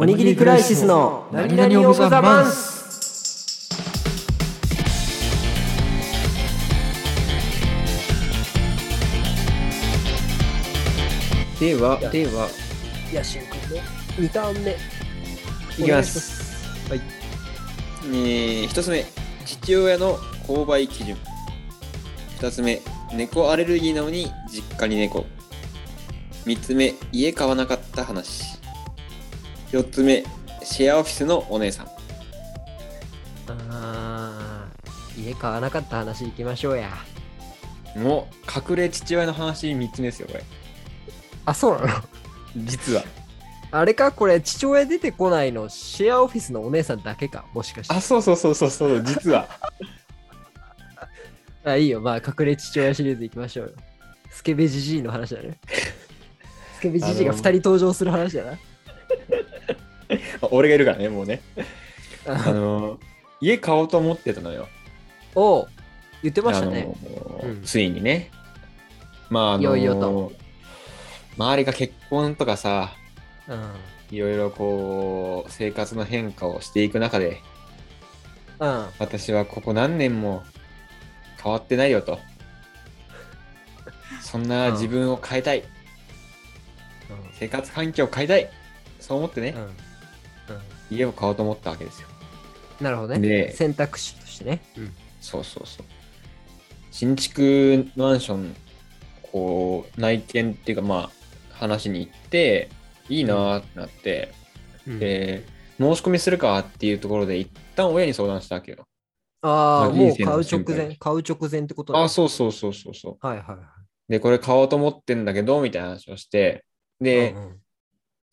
おにぎりクライシスの何々オブザマンスでは、やでは、野心君の2ターン目いきます。はい。えー、一つ目、父親の購買基準。二つ目、猫アレルギーなのに実家に猫。三つ目、家買わなかった話。四つ目、シェアオフィスのお姉さん。あー家買わなかった話いきましょうや。もう、隠れ父親の話三つ目ですよ、これ。あそうなの？実は。あれか？これ父親出てこないの？シェアオフィスのお姉さんだけか？もしかして。あ、そうそうそうそうそう、実は。あいいよ。まあ隠れ父親シリーズいきましょうよ。スケベジジイの話だね。スケベジジイが2人登場する話だな、俺がいるからね、もうね。あのー、家買おうと思ってたのよ。おう言ってましたねついにね。まあ、あのーいよいよと周りが結婚とかさ、うんいろいろこう、生活の変化をしていく中で、うん私はここ何年も変わってないよと。そんな自分を変えたい。生活環境を変えたい。そう思ってね、うんうん家を買おうと思ったわけですよ。なるほどねで選択肢としてね、うんそうそうそう。新築マンション、こう、内見っていうか、まあ、話に行って、いいなーってなって、うんで、申し込みするかっていうところで、一旦親に相談したわけよ。ああ、まあもう人生の買う直前、買う直前ってことあ、う。そうそうそうそうそう。はいはいはい。で、これ買おうと思ってんだけど、みたいな話をして、で、うんうん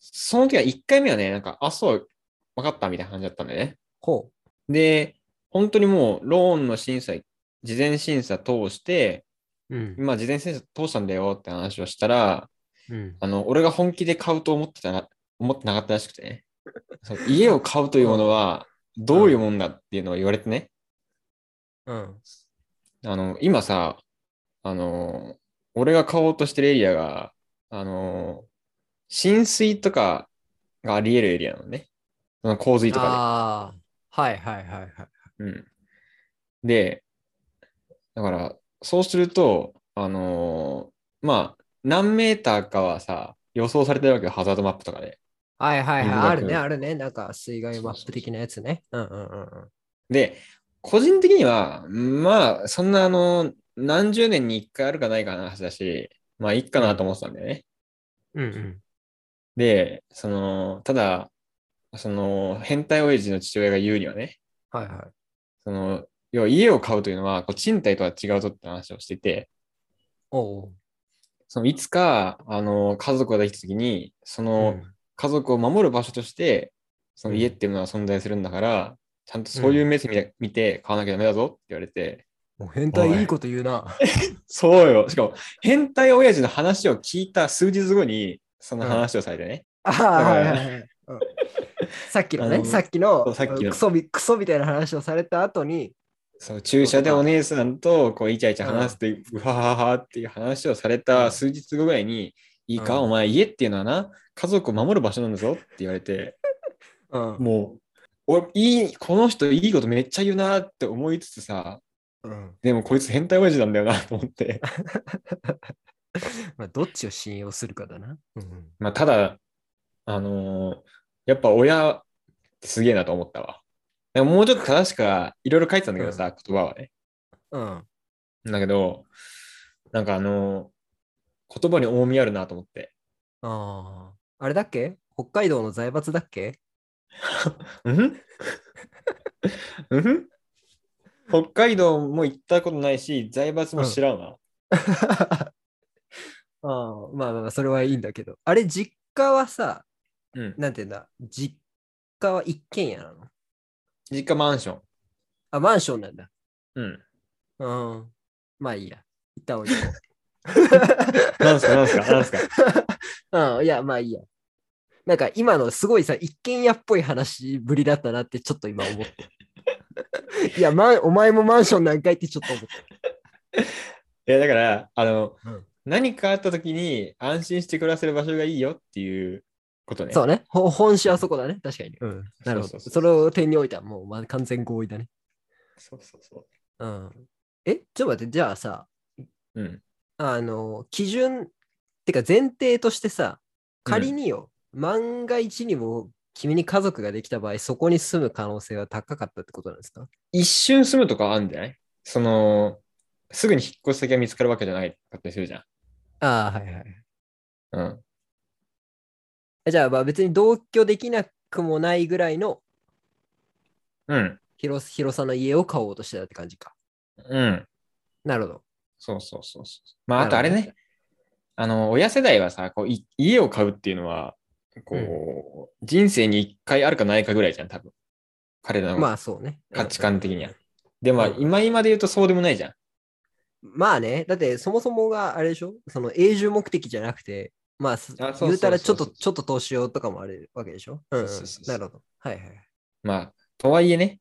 その時は1回目はね、なんか、あ、そう、分かったみたいな感じだったんだよね。ほで、本当にもう、ローンの審査、事前審査通して、う。うん。まあ、事前審査通したんだよって話をしたら、うん、あの、俺が本気で買うと思ってたな、思ってなかったらしくてね。家を買うというものは、どういうもんだっていうのを言われてね。うん。あの、今さ、あの、俺が買おうとしてるエリアが、あの、浸水とかがあり得るエリアなのね。洪水とかああ、はいはいはいはい。で。うん。で、だから、そうすると、あのまあ、何メーターかはさ、予想されてるわけよ、ハザードマップとかで。はいはいはい。あるね、あるね。なんか水害マップ的なやつね。うんうんうんうん。で、個人的には、まあ、そんなあの、何十年に一回あるかないかの話だし、まあ、いいかなと思ってたんだよね。うんうん。で、その、ただ、その、変態親父の父親が言うにはね、はいはい。その、要は家を買うというのは、こう賃貸とは違うぞって話をしてて、おうその、いつか、あの、家族ができたときに、そ。の、家族を守る場所として、その家っていうのは存在するんだから、ちゃんとそういう目線で見て買わなきゃダメだぞって言われて、もう変態いいこと言うな。そうよ。しかも、変態親父の話を聞いた数日後に、その話をされてね。ああ、はいはいはい。うん。さっきのね、さっきのさっきの。クソみクソみたいな話をされた後に、そう、駐車でお姉さんと、こう、イチャイチャ話して、うわはははっていう話をされた数日後ぐらいに、いいか、うんお前、家っていうのはな、家族を守る場所なんだぞって言われて、うん。もう、俺、いい、この人いいことめっちゃ言うなって思いつつさ、うん。でもこいつ変態親父なんだよなと思って。まあ、どっちを信用するかだな。うんまあ、ただ、あのーやっぱ親ってすげえなと思ったわ。でももうちょっと正しくいろいろ書いてたんだけどさ、言葉はね。うん。だけど、なんかあのー言葉に重みあるなと思って。ああ。あれだっけ？北海道の財閥だっけ？うん？うん？北海道も行ったことないし、財閥も知らんわ。ああ、まあまあまあ、それはいいんだけど。あれ、実家はさ、うん。なんていうんだ、実家は一軒家なの？実家マンション。あ、マンションなんだ。うん。うん。まあいいや。一旦置いとこ なんすか？なんすか？なんすか？う。うん、いや、まあいいや。なんか今のすごいさ、一軒家っぽい話ぶりだったなってちょっと今思って。いや、ま、お前もマンションなんかいってちょっと思って。いや、だから、あの、うん何かあった時に安心して暮らせる場所がいいよっていうことね。そうね。ほ本質はそこだね。確かに。うん。なるほど。それを点においてはもう、まあ、完全合意だね。そうそうそうん。え、ちょっと待って、じゃあさ、う。うん。あの、基準、ってか前提としてさ、仮によ、万が一にも君に家族ができた場合、そこに住む可能性は高かったってことなんですか？一瞬住むとかあるんじゃない？その、すぐに引っ越し先が見つかるわけじゃないかったりするじゃん。ああ、はいはい。うん。じゃあ、まあ別に同居できなくもないぐらいのうん。広広さの家を買おうとしてたって感じか。うん。なるほど。そうそうそうそう。まあ、あとあれね。あの、親世代はさ、こうい家を買うっていうのは、こう、人生に一回あるかないかぐらいじゃん、多分。彼らのまあそうね。価値観的には。でも、うん今今で言うとそうでもないじゃん。まあね、だってそもそもがあれでしょ？その永住目的じゃなくて、まあ言うたらちょっと、ちょっと投資用とかもあるわけでしょ？うんなるほど。はいはい。まあ、とはいえね。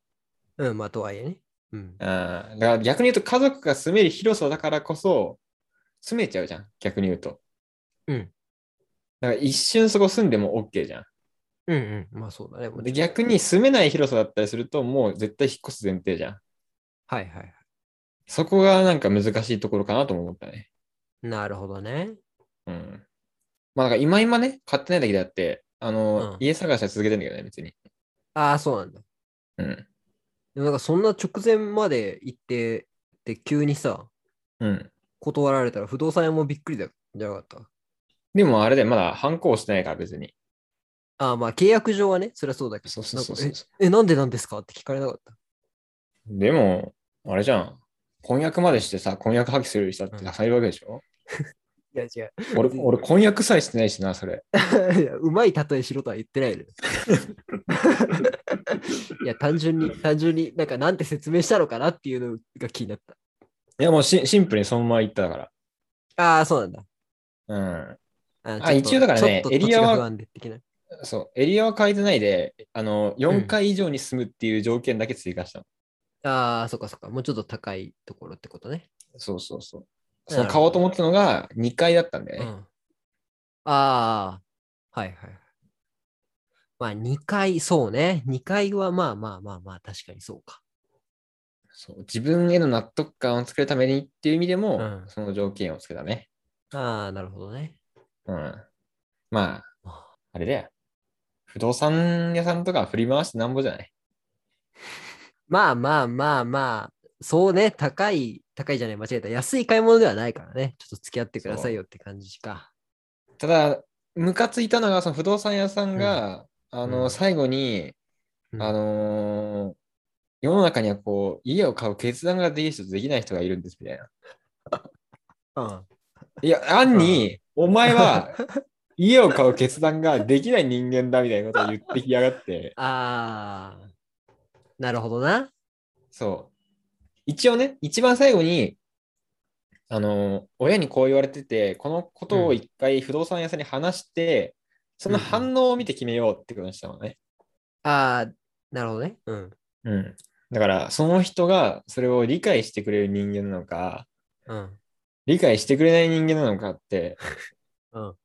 うん、まあとはいえね。うん。あーだから逆に言うと家族が住める広さだからこそ、住めちゃうじゃん。逆に言うと。うん。だから一瞬そこ住んでも OK じゃん。うんうん。まあそうだね。逆に住めない広さだったりすると、もう絶対引っ越す前提じゃん。はいはい。そこがなんか難しいところかなとも思ったね。なるほどね。うん。まあ、なんか今今ね、買ってないだけであって、あの、うん家探しは続けてんだけどね、別に。ああ、そうなんだ。うん。でもなんかそんな直前まで行って、で、急にさ、うん。断られたら不動産屋もびっくりだじゃなかった？でもあれでまだ反抗してないから別に。ああ、まあ契約上はね、そりゃそうだけど。そうそうそうえ、えなんでなんですか？って聞かれなかった？でも、あれじゃん。婚約までしてさ、婚約破棄する人だってたくさんいるわけでしょ、いや違う。俺、俺婚約さえしてないしな、それ。いやうまい例えしろとは言ってないのよ。いや、単純に、単純になんかなんて説明したのかなっていうのが気になっいや、もうシシンプルにそのまま言っただかた。ああ、そうなんだ。ら。ああ一応だからねエリアは。そう。エリアは変えてないで、あの、4階以上に住むっていう条件だけ追加したの。ああ、そっかそっか。もうちょっと高いところってことね。そうそうそう。その買おうと思ったのが2階だったんだよね。うん。ああ、はいはい。まあ2階、そうね。2階はまあまあまあまあ、確かにそうか。そう自分への納得感を作るためにっていう意味でも、うんその条件をつけたね。ああ、なるほどね。うん。まあ、あれだよ。不動産屋さんとか振り回してなんぼじゃない？まあまあまあまあ、そうね。高い、高いじゃない、間違えた。安い買い物ではないからね。ちょっと付き合ってくださいよって感じか。ただ、ムカついたのが、その不動産屋さんが、あの、うん最後に、うんあのー世の中にはこう、家を買う決断ができる人とできない人がいるんですみたいな。うんいや、暗に、お前は 家を買う決断ができない人間だみたいなことを言ってきやがって、ああ、なるほどな。そう。一応ね、一番最後に、あのー親にこう言われてて、このことを一回不動産屋さんに話して、その反応を見て決めようってことにしたのね。ああ、なるほどね。うん。うん。だから、その人がそれを理解してくれる人間なのか、うん。理解してくれない人間なのかって、うん。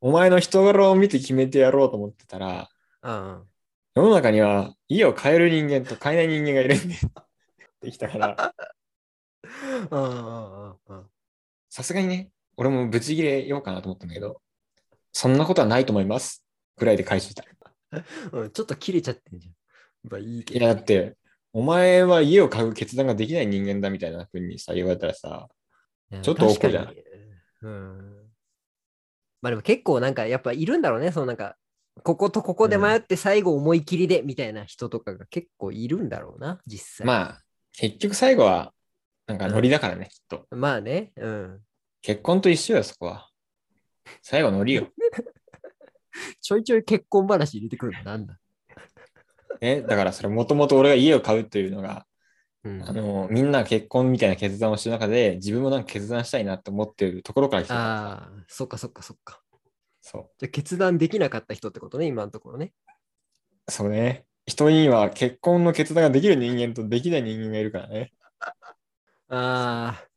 お前の人柄を見て決めてやろうと思ってたら、うん。世の中には家を変える人間と変えない人間がいるんで、できたから、さすがにね、俺もブチギレようかなと思ったんだけど、そんなことはないと思います。ぐらいで返してた。う んうん。ちょっと切れちゃってんじゃん。まあいいけいど。や、だって、お前は家を買う決断ができない人間だみたいな風にさ、言われたらさ、うんちょっと怒るじゃんうん。まあでも結構なんかやっぱいるんだろうね。そのなんか、こことここで迷って最後思い切りでみたいな人とかが結構いるんだろうな、実際。まあ、結局最後は、なんかノリだからね、きっと。まあね。うん。結婚と一緒よ、そこは。最後ノリよ。ちょいちょい結婚話入れてくるのなんだ。え、だからそれもともと俺が家を買うというのが、うんあの、みんな結婚みたいな決断をしてる中で、自分もなんか決断したいなって思ってるところから来てた。ああ、そっかそっかそっか。そじゃあ決断できなかった人ってことね、今のところね。う。そうね。人には結婚の決断ができる人間とできない人間がいるからね。ああ、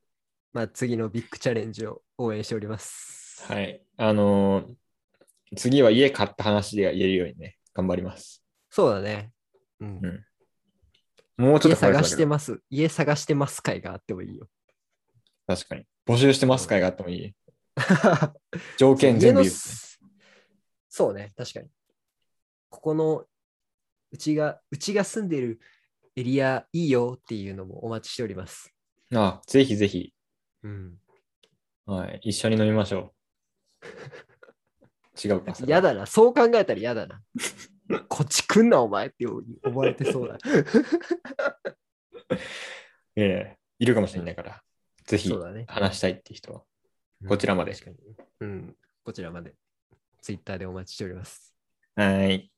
まあ次のビッグチャレンジを応援しております。はい。あのー次は家買った話で言えるようにね、頑張ります。そうだね。うん。うんもうちょっ家と探してます。家探してます会があってもいいよ。確かに。募集してます会があってもいい。条件全部言う。そうね、確かに。ここのうちが、うちが住んでるエリアいいよっていうのもお待ちしております。あ、ぜひぜひ、うん。はい、一緒に飲みましょう。違うか。それやだな、そう考えたら嫌だな。こっち来んな、お前って思われてそうだ。ええいるかもしれないから、ぜひ。話したいっていう人は。こちらまで。うん、こちらまで。ツイッターでお待ちしております。はい。